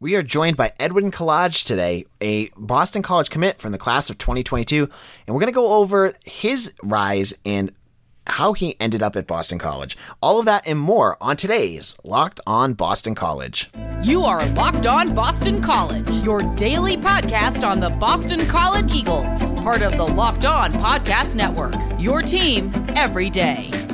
We are joined by Edwin Kolodge today, a Boston College commit from the class of 2022, and we're going to go over his rise and how he ended up at Boston College. All of that and more on today's Locked On Boston College. You are Locked On Boston College, your daily podcast on the Boston College Eagles, part of the Locked On Podcast Network. Your team every day.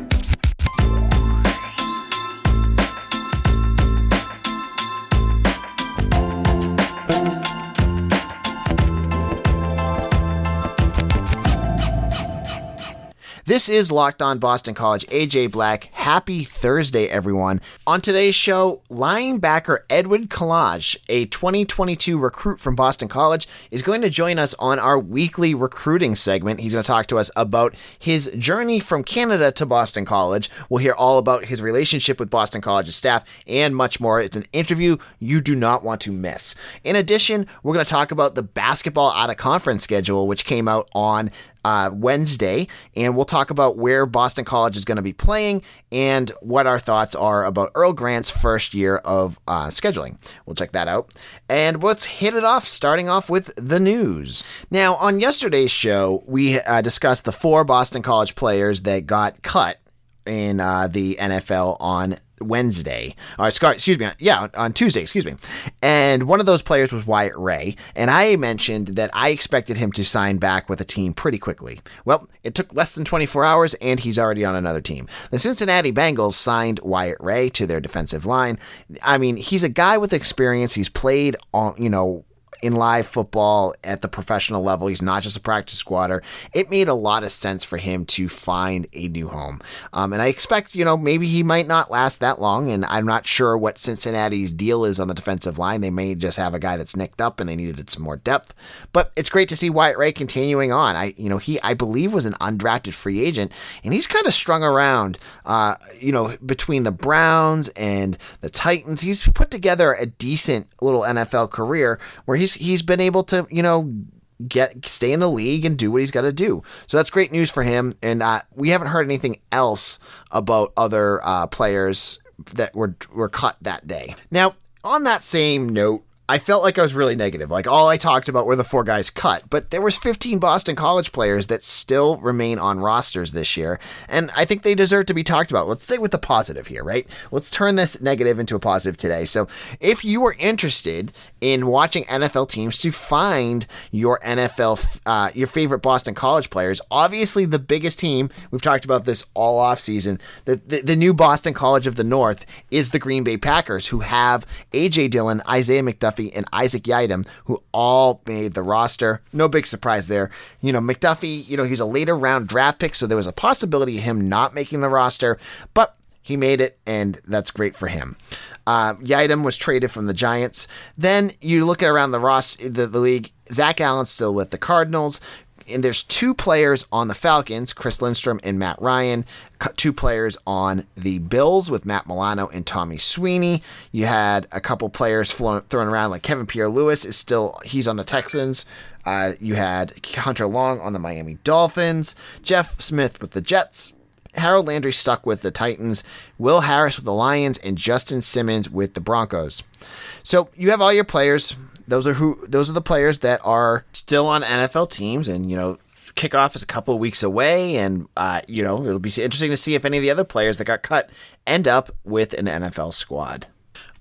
This is Locked On Boston College. AJ Black. Happy Thursday, everyone. On today's show, linebacker Edwin Kolodge, a 2022 recruit from Boston College, is going to join us on our weekly recruiting segment. He's going to talk to us about his journey from Canada to Boston College. We'll hear all about his relationship with Boston College's staff and much more. It's an interview you do not want to miss. In addition, we're going to talk about the basketball out of conference schedule, which came out on uh, Wednesday, and we'll talk about where Boston College is going to be playing and what our thoughts are about Earl Grant's first year of uh, scheduling. We'll check that out. And let's hit it off, starting off with the news. Now, on yesterday's show, we uh, discussed the four Boston College players that got cut in uh, the NFL on Wednesday, uh, or excuse me, yeah, on Tuesday, excuse me. And one of those players was Wyatt Ray, and I mentioned that I expected him to sign back with a team pretty quickly. Well, it took less than 24 hours, and he's already on another team. The Cincinnati Bengals signed Wyatt Ray to their defensive line. I mean, he's a guy with experience. He's played on, you know, in live football at the professional level. He's not just a practice squatter. It made a lot of sense for him to find a new home. Um, and I expect, you know, maybe he might not last that long. And I'm not sure what Cincinnati's deal is on the defensive line. They may just have a guy that's nicked up and they needed some more depth. But it's great to see Wyatt Ray continuing on. I, you know, he, I believe, was an undrafted free agent and he's kind of strung around, uh, you know, between the Browns and the Titans. He's put together a decent little NFL career where he's he's been able to you know get stay in the league and do what he's got to do. So that's great news for him. And uh, we haven't heard anything else about other uh, players that were were cut that day. Now, on that same note, I felt like I was really negative. Like all I talked about were the four guys cut, but there was 15 Boston College players that still remain on rosters this year, and I think they deserve to be talked about. Let's stay with the positive here, right? Let's turn this negative into a positive today. So, if you are interested in watching NFL teams to find your NFL uh, your favorite Boston College players, obviously the biggest team, we've talked about this all off season, the, the, the new Boston College of the North is the Green Bay Packers who have AJ Dillon, Isaiah McDuffie McDuffie, and Isaac Yiadom, who all made the roster. No big surprise there. You know, McDuffie, you know, he's a later round draft pick, so there was a possibility of him not making the roster, but he made it, and that's great for him. Uh, was traded from the Giants. Then you look at around the Ross, the, the league. Zach Allen's still with the Cardinals and there's two players on the Falcons, Chris Lindstrom and Matt Ryan. Two players on the Bills with Matt Milano and Tommy Sweeney. You had a couple players flown, thrown around, like Kevin Pierre-Louis is still he's on the Texans. Uh, you had Hunter Long on the Miami Dolphins. Jeff Smith with the Jets. Harold Landry stuck with the Titans. Will Harris with the Lions, and Justin Simmons with the Broncos. So you have all your players those are who those are the players that are still on NFL teams, and you know kickoff is a couple of weeks away, and uh, you know it'll be interesting to see if any of the other players that got cut end up with an NFL squad.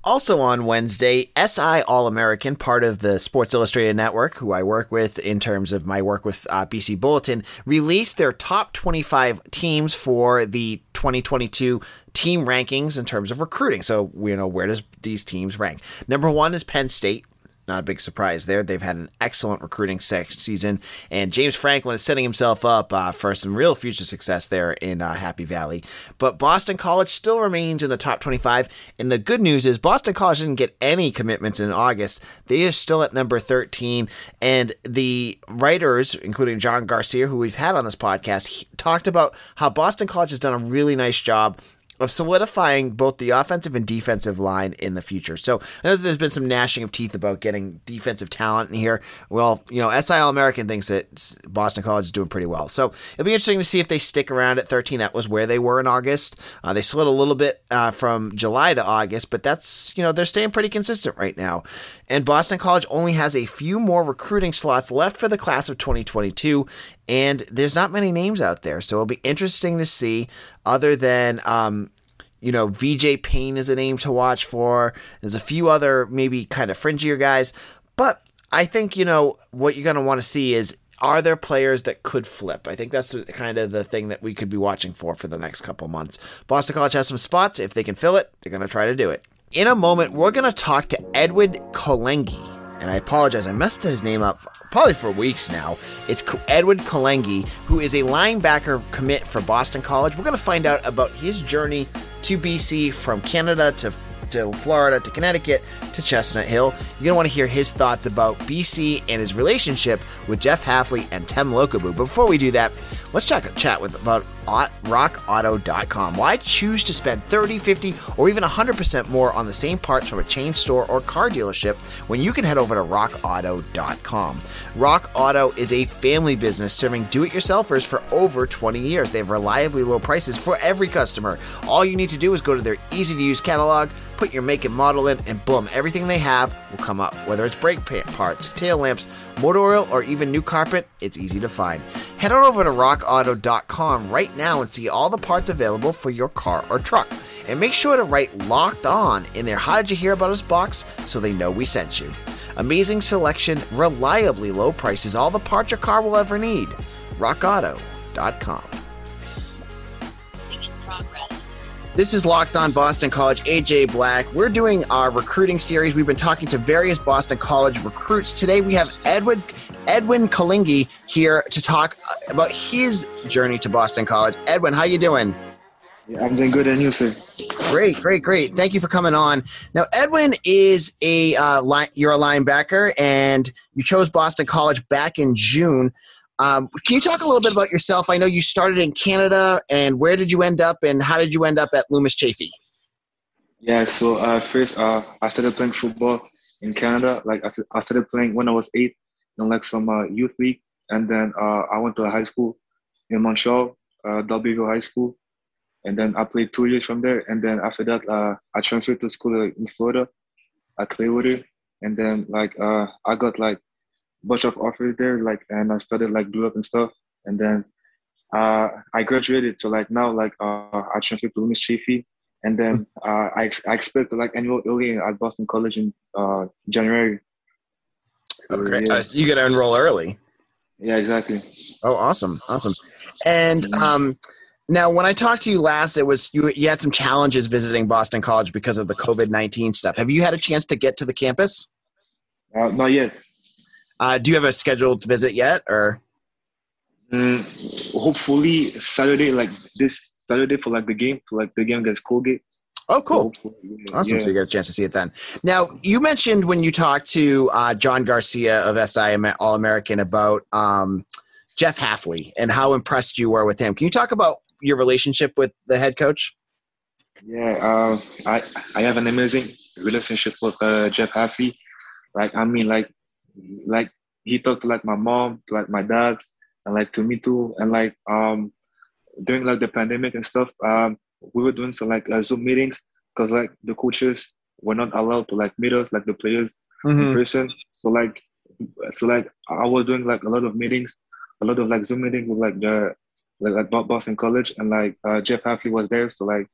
Also on Wednesday, SI All American, part of the Sports Illustrated Network, who I work with in terms of my work with uh, BC Bulletin, released their top 25 teams for the 2022 team rankings in terms of recruiting. So, you know, where does these teams rank? Number one is Penn State not a big surprise there. They've had an excellent recruiting season, and James Franklin is setting himself up uh, for some real future success there in uh, Happy Valley. But Boston College still remains in the top 25, and the good news is Boston College didn't get any commitments in August. They are still at number 13, and the writers, including John Garcia, who we've had on this podcast, talked about how Boston College has done a really nice job of solidifying both the offensive and defensive line in the future. So I know there's been some gnashing of teeth about getting defensive talent in here. Well, you know, SI All American thinks that Boston College is doing pretty well. So it'll be interesting to see if they stick around at 13. That was where they were in August. Uh, they slid a little bit uh, from July to August, but that's, you know, they're staying pretty consistent right now. And Boston College only has a few more recruiting slots left for the class of 2022 and there's not many names out there, so it'll be interesting to see. Other than um, you know, VJ Payne is a name to watch for. There's a few other maybe kind of fringier guys, but I think you know what you're going to want to see is are there players that could flip? I think that's kind of the thing that we could be watching for for the next couple months. Boston College has some spots. If they can fill it, they're going to try to do it. In a moment, we're going to talk to Edward Kolengi. And I apologize, I messed his name up probably for weeks now. It's Edward Kalengi, who is a linebacker commit for Boston College. We're going to find out about his journey to BC from Canada to to Florida to Connecticut to Chestnut Hill. You're going to want to hear his thoughts about BC and his relationship with Jeff Hafley and Tem Lukabu. But before we do that, let's a chat with about rockauto.com. Why choose to spend 30, 50, or even 100% more on the same parts from a chain store or car dealership when you can head over to rockauto.com? Rock Auto is a family business serving do-it-yourselfers for over 20 years. They have reliably low prices for every customer. All you need to do is go to their easy-to-use catalog put your make and model in, and boom, everything they have will come up. Whether it's brake parts, tail lamps, motor oil, or even new carpet, it's easy to find. Head on over to rockauto.com right now and see all the parts available for your car or truck. And make sure to write locked on in their How Did You Hear About Us box so they know we sent you. Amazing selection, reliably low prices, all the parts your car will ever need. RockAuto.com. This is Locked On Boston College, AJ Black. We're doing our recruiting series. We've been talking to various Boston College recruits. Today we have Edwin Edwin Kalingi here to talk about his journey to Boston College. Edwin, how you doing? Yeah, I'm doing good, and you, sir? Great, great, great. Thank you for coming on. Now, Edwin is a uh, line, you're a linebacker, and you chose Boston College back in June. Um, can you talk a little bit about yourself? I know you started in Canada, and where did you end up, and how did you end up at Loomis Chaffee? Yeah, so uh, first uh, I started playing football in Canada. Like I started playing when I was eight in like some uh, youth league, and then uh, I went to a high school in Montreal, uh, High School, and then I played two years from there. And then after that, uh, I transferred to school in Florida at Clearwater, and then like uh, I got like a bunch of offers there, like, and I started like blew up and stuff. And then uh, I graduated. So like now, like uh, I transferred to Loomis Chaffee, and then I, ex- I expect like annual early at Boston College in January. Okay, yeah. uh, so you got to enroll early. Yeah, exactly. Oh, awesome, awesome. And um, now, when I talked to you last, it was you. You had some challenges visiting Boston College because of the COVID nineteen stuff. Have you had a chance to get to the campus? Uh, not yet. Uh, do you have a scheduled visit yet, or? Mm, hopefully Saturday, like this Saturday for like the game, for like the game against Colgate. Oh, cool! Awesome. Yeah. So you get a chance to see it then. Now, you mentioned when you talked to uh, John Garcia of SI All American about um, Jeff Hafley and how impressed you were with him. Can you talk about your relationship with the head coach? Yeah, uh, I I have an amazing relationship with uh, Jeff Hafley. Like I mean, like like he talked to like my mom, to, like my dad, and like to me too. And like um during like the pandemic and stuff, um we were doing some like uh, Zoom meetings because like the coaches were not allowed to like meet us like the players mm-hmm. in person. So like so like I was doing like a lot of meetings, a lot of like Zoom meetings with like the like like Boston College and like uh, Jeff Hafley was there. So like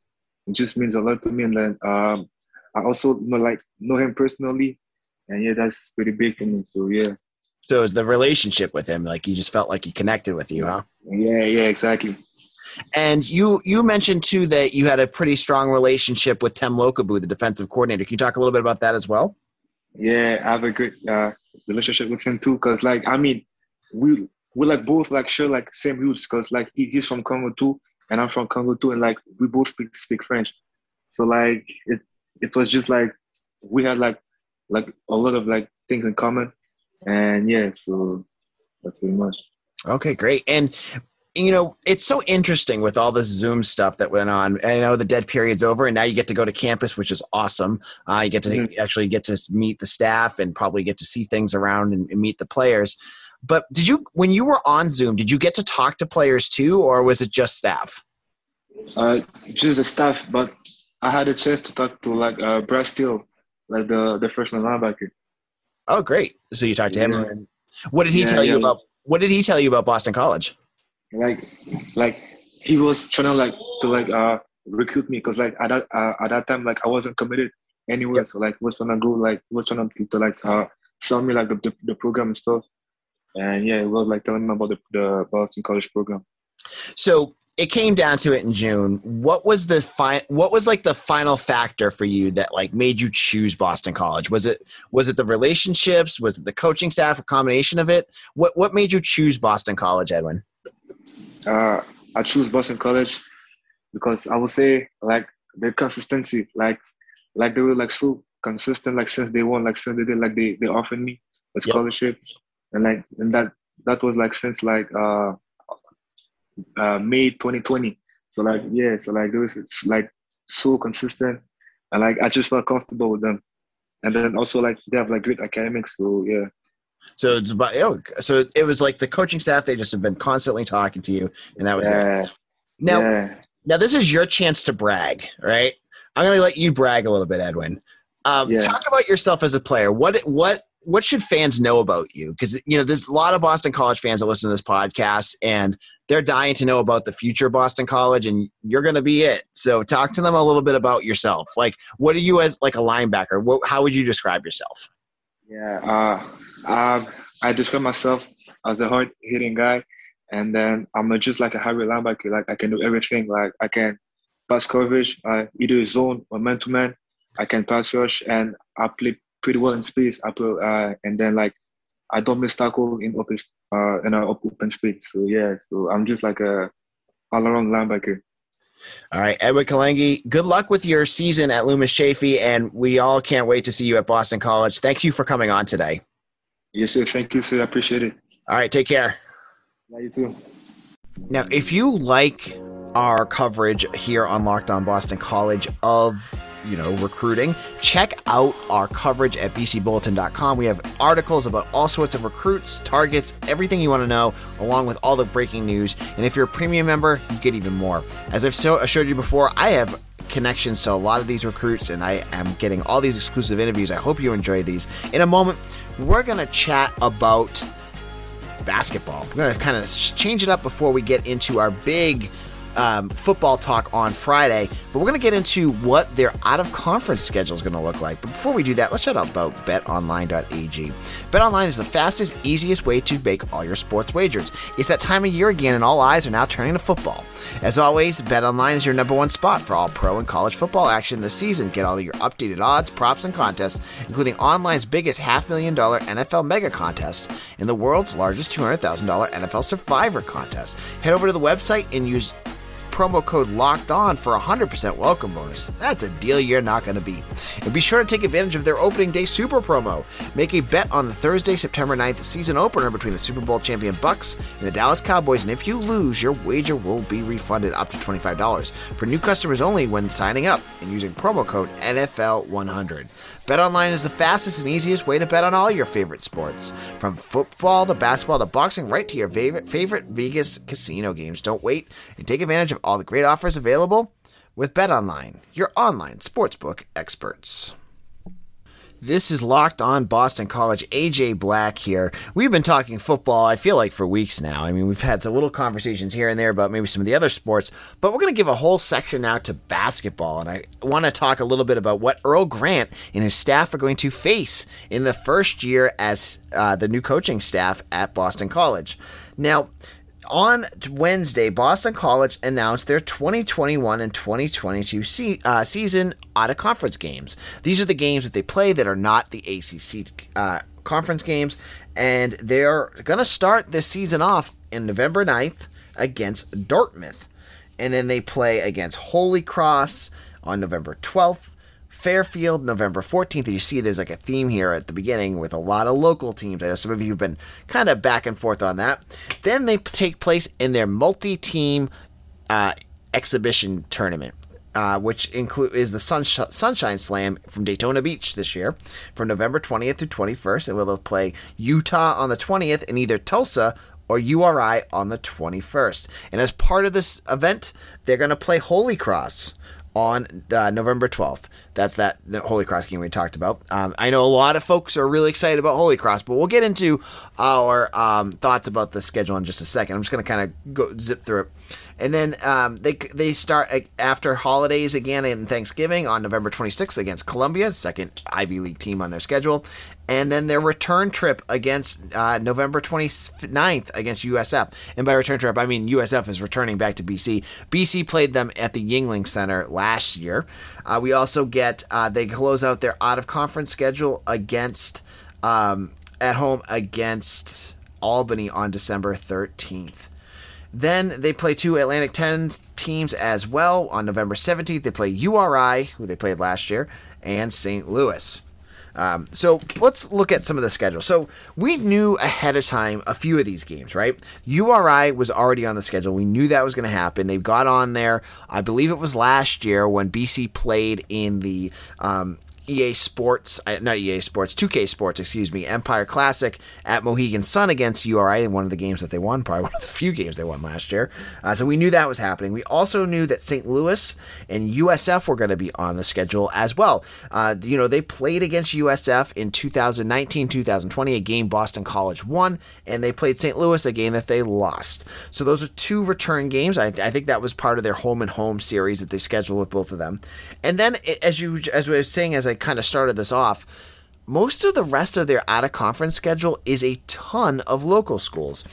it just means a lot to me. And then um I also know like know him personally and yeah, that's pretty big for me. So yeah. So it's the relationship with him, like you just felt like he connected with you, huh? Yeah, yeah, exactly. And you you mentioned too that you had a pretty strong relationship with Tem Lukabu, the defensive coordinator. Can you talk a little bit about that as well? Yeah, I have a good uh, relationship with him too, cause like I mean, we we like both like share like same roots, cause like he's from Congo too, and I'm from Congo too, and like we both speak speak French, so like it it was just like we had like like a lot of like things in common, and yeah, so that's pretty much. Okay, great. And you know, it's so interesting with all this Zoom stuff that went on. And I know the dead period's over, and now you get to go to campus, which is awesome. Uh, you get to mm-hmm. actually get to meet the staff and probably get to see things around and, and meet the players. But did you, when you were on Zoom, did you get to talk to players too, or was it just staff? Uh, just the staff, but I had a chance to talk to like uh, Brad Steele, like the the freshman linebacker. Oh, great! So you talked to him. Yeah. What did he yeah, tell you about? What did he tell you about Boston College? Like, like he was trying to like to like uh recruit me because like at that uh, at that time like I wasn't committed anywhere. Yep. So like was trying to go like was trying to, to like uh sell me like the, the, the program and stuff. And yeah, it was like telling me about the, the Boston College program. So it came down to it in June. What was the fi- What was like the final factor for you that like made you choose Boston College? Was it was it the relationships? Was it the coaching staff? A combination of it? What What made you choose Boston College, Edwin? Uh, I choose Boston College because I would say like their consistency, like like they were like so consistent, like since they won, like since they did, like they they offered me a scholarship, yep. and like and that that was like since like uh uh, May 2020. So like yeah, so like it was it's like so consistent, and like I just felt comfortable with them. And then also like they have like great academics, so yeah. So it's about oh, so it was like the coaching staff. They just have been constantly talking to you, and that was yeah. it. Now, yeah. now this is your chance to brag, right? I'm going to let you brag a little bit, Edwin. Um, yeah. Talk about yourself as a player. What what what should fans know about you? Because you know, there's a lot of Boston College fans that listen to this podcast, and they're dying to know about the future Boston College, and you're going to be it. So, talk to them a little bit about yourself. Like, what are you as like a linebacker? What, how would you describe yourself? Yeah, uh, uh, I describe myself as a hard hitting guy, and then I'm just like a hybrid linebacker. Like, I can do everything. Like, I can pass coverage, uh, either zone or man to man. I can pass rush, and I play pretty well in space. I play, uh, and then like I don't miss tackle in open uh, in our open space. So yeah, so I'm just like a all around linebacker. All right, Edward Kalangi, good luck with your season at Loomis Chaffee, and we all can't wait to see you at Boston College. Thank you for coming on today. Yes, sir. Thank you, sir. I appreciate it. All right, take care. Yeah, you too. Now, if you like our coverage here on Locked On Boston College of you know, recruiting, check out our coverage at bcbulletin.com. We have articles about all sorts of recruits, targets, everything you want to know, along with all the breaking news. And if you're a premium member, you get even more. As I've so assured you before, I have connections to a lot of these recruits and I am getting all these exclusive interviews. I hope you enjoy these. In a moment, we're going to chat about basketball. We're going to kind of change it up before we get into our big um, football talk on Friday, but we're going to get into what their out of conference schedule is going to look like. But before we do that, let's chat about betonline.ag. BetOnline is the fastest, easiest way to make all your sports wagers. It's that time of year again, and all eyes are now turning to football. As always, BetOnline is your number one spot for all pro and college football action this season. Get all your updated odds, props, and contests, including online's biggest half million dollar NFL mega contest and the world's largest $200,000 NFL Survivor contest. Head over to the website and use promo code locked on for a 100% welcome bonus. That's a deal you're not going to beat. And be sure to take advantage of their opening day super promo. Make a bet on the Thursday, September 9th season opener between the Super Bowl champion Bucs and the Dallas Cowboys, and if you lose, your wager will be refunded up to $25 for new customers only when signing up and using promo code NFL100. BetOnline is the fastest and easiest way to bet on all your favorite sports. From football to basketball to boxing, right to your favorite, Vegas casino games. Don't wait and take advantage of all the great offers available with BetOnline, your online sportsbook experts. This is Locked On Boston College. AJ Black here. We've been talking football, I feel like, for weeks now. I mean, we've had some little conversations here and there about maybe some of the other sports, but we're going to give a whole section now to basketball. And I want to talk a little bit about what Earl Grant and his staff are going to face in the first year as uh, the new coaching staff at Boston College. Now, on Wednesday, Boston College announced their 2021 and 2022 se- uh, season out of conference games. These are the games that they play that are not the ACC uh, conference games, and they're going to start this season off in November 9th against Dartmouth. And then they play against Holy Cross on November 12th, Fairfield November 14th. And you see there's like a theme here at the beginning with a lot of local teams. I know some of you have been kind of back and forth on that. Then they take place in their multi team uh, exhibition tournament. Uh, which include is the Sunsh- Sunshine Slam from Daytona Beach this year, from November 20th to 21st, and we'll play Utah on the 20th and either Tulsa or URI on the 21st. And as part of this event, they're going to play Holy Cross on uh, November 12th. That's that Holy Cross game we talked about. Um, I know a lot of folks are really excited about Holy Cross, but we'll get into our um, thoughts about the schedule in just a second. I'm just going to kind of go zip through it. And then um, they they start after holidays again in Thanksgiving on November 26th against Columbia, second Ivy League team on their schedule. And then their return trip against uh, November 29th against USF. And by return trip, I mean USF is returning back to BC. BC played them at the Yuengling Center last year. Uh, we also get, uh, they close out their out of conference schedule against, um, at home against Albany on December 13th. Then they play two Atlantic 10 teams as well. On November 17th, they play URI, who they played last year, and St. Louis. Um, so let's look at some of the schedule. So we knew ahead of time a few of these games, right? URI was already on the schedule. We knew that was going to happen. They got on there. I believe it was last year when BC played in the um, EA Sports, uh, not EA Sports, 2K Sports, excuse me, Empire Classic at Mohegan Sun against URI one of the games that they won, probably one of the few games they won last year. Uh, so we knew that was happening. We also knew that St. Louis and USF were going to be on the schedule as well. Uh, you know, they played against USF in 2019 2020, a game Boston College won, and they played St. Louis, a game that they lost. So those are two return games. I, I think that was part of their home and home series that they scheduled with both of them. And then, as you as I was saying, as I kind of started this off, most of the rest of their out of conference schedule is a ton of local schools.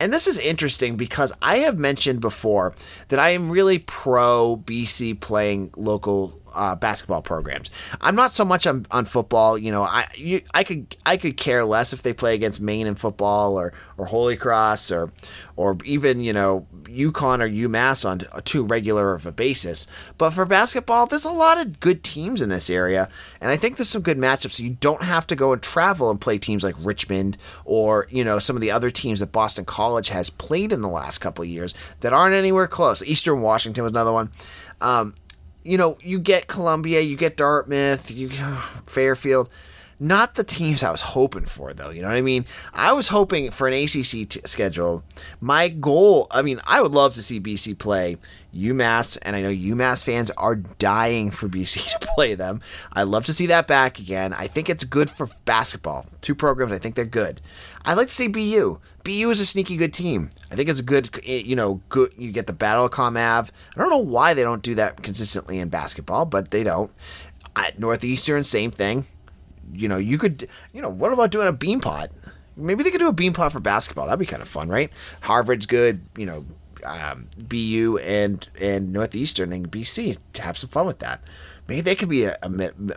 And this is interesting because I have mentioned before that I am really pro BC playing local uh, basketball programs. I'm not so much on, on football. You know, I you, I could I could care less if they play against Maine in football or or Holy Cross or or even you know UConn or UMass on too regular of a basis. But for basketball, there's a lot of good teams in this area, and I think there's some good matchups. So you don't have to go and travel and play teams like Richmond or you know some of the other teams that Boston College has played in the last couple years that aren't anywhere close. Eastern Washington was another one. Um, you know, you get Columbia, you get Dartmouth, you Fairfield. Not the teams I was hoping for, though. You know what I mean? I was hoping for an ACC t- schedule. My goal, I mean, I would love to see BC play UMass, and I know UMass fans are dying for BC to play them. I'd love to see that back again. I think it's good for basketball. Two programs, I think they're good. I'd like to see BU. BU is a sneaky good team. I think it's a good, eh, you know, good. You get the Battle of Comm Ave. I don't know why they don't do that consistently in basketball, but they don't. Northeastern, same thing you know, you could, you know, what about doing a bean pot? Maybe they could do a bean pot for basketball. That'd be kind of fun, right? Harvard's good, you know, um, BU and and Northeastern and BC to have some fun with that. Maybe they could be a, a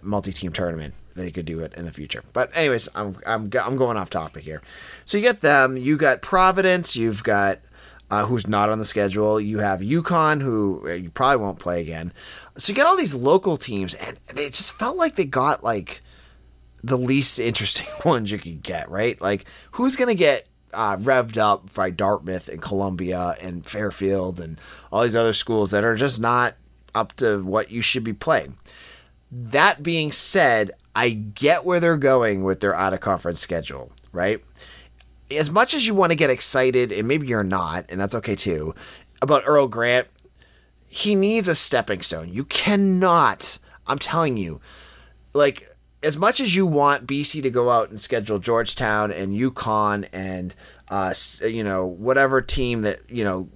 multi-team tournament. They could do it in the future. But anyways, I'm I'm I'm going off topic here. So you get them. You got Providence. You've got uh, who's not on the schedule. You have UConn, who uh, you probably won't play again. So you get all these local teams, and it just felt like they got like the least interesting ones you could get, right? Like, who's going to get uh, revved up by Dartmouth and Columbia and Fairfield and all these other schools that are just not up to what you should be playing? That being said, I get where they're going with their out of conference schedule, right? As much as you want to get excited, and maybe you're not, and that's okay too, about Earl Grant, he needs a stepping stone. You cannot, I'm telling you, like, as much as you want BC to go out and schedule Georgetown and UConn and uh, you know whatever team that you know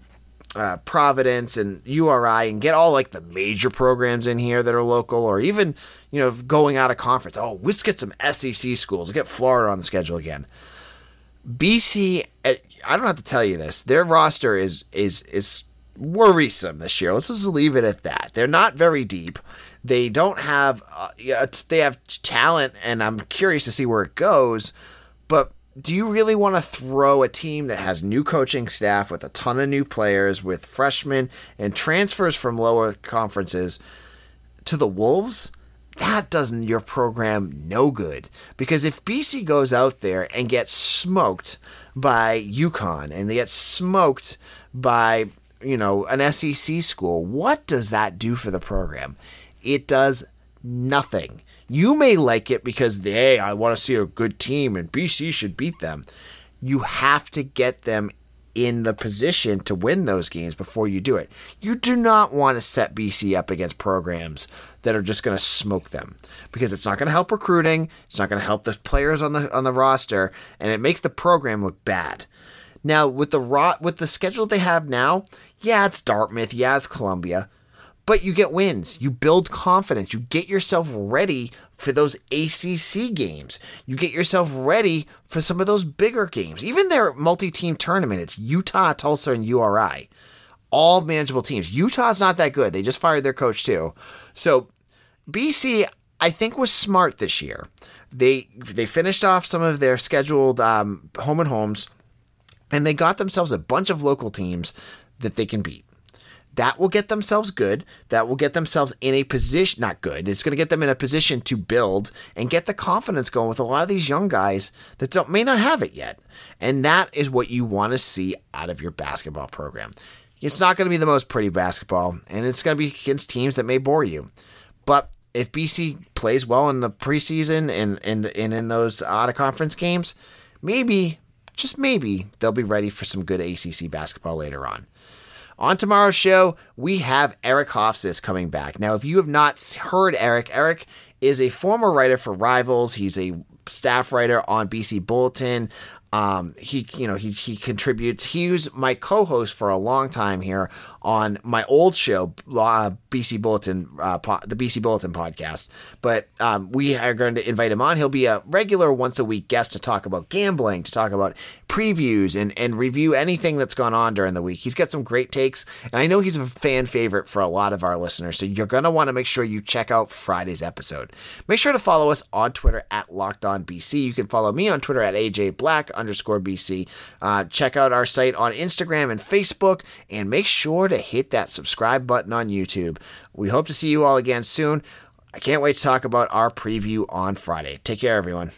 uh, Providence and URI and get all like the major programs in here that are local or even you know going out of conference. Oh, let's get some SEC schools. Get Florida on the schedule again. BC, eh, I don't have to tell you this. Their roster is is is worrisome this year. Let's just leave it at that. They're not very deep. They don't have uh, they have talent, and I'm curious to see where it goes. But do you really want to throw a team that has new coaching staff with a ton of new players, with freshmen and transfers from lower conferences to the Wolves? that doesn't your program no good. Because if BC goes out there and gets smoked by UConn and they get smoked by, you know, an SEC school, what does that do for the program? It does nothing. You may like it because, hey, I want to see a good team and BC should beat them. You have to get them in the position to win those games before you do it. You do not want to set BC up against programs that are just going to smoke them because it's not going to help recruiting, it's not going to help the players on the on the roster, and it makes the program look bad. Now with the rot with the schedule they have now, yeah, it's Dartmouth, yeah, it's Columbia, but you get wins. You build confidence. You get yourself ready for those ACC games. You get yourself ready for some of those bigger games. Even their multi-team tournament, it's Utah, Tulsa, and URI. All manageable teams. Utah's not that good. They just fired their coach too. So BC, I think, was smart this year. They they finished off some of their scheduled um, home and homes, and they got themselves a bunch of local teams that they can beat that will get themselves good. That will get themselves in a position, not good. It's going to get them in a position to build and get the confidence going with a lot of these young guys that don't, may not have it yet. And that is what you want to see out of your basketball program. It's not going to be the most pretty basketball, and it's going to be against teams that may bore you. But if BC plays well in the preseason and, and, and in those out of conference games, maybe, just maybe, they'll be ready for some good ACC basketball later on. On tomorrow's show, we have Eric Hofsis coming back. Now, if you have not heard Eric, Eric is a former writer for Rivals. He's a staff writer on BC Bulletin. Um, he, you know, he, he contributes. He was my co-host for a long time here on my old show, uh, BC Bulletin, uh, po- the BC Bulletin podcast. But um, we are going to invite him on. He'll be a regular once a week guest to talk about gambling, to talk about previews, and and review anything that's gone on during the week. He's got some great takes, and I know he's a fan favorite for a lot of our listeners. So you're going to want to make sure you check out Friday's episode. Make sure to follow us on Twitter at Locked On BC. You can follow me on Twitter at AJ Black underscore BC. Uh, check out our site on Instagram and Facebook, and make sure to hit that subscribe button on YouTube. We hope to see you all again soon. I can't wait to talk about our preview on Friday. Take care, everyone.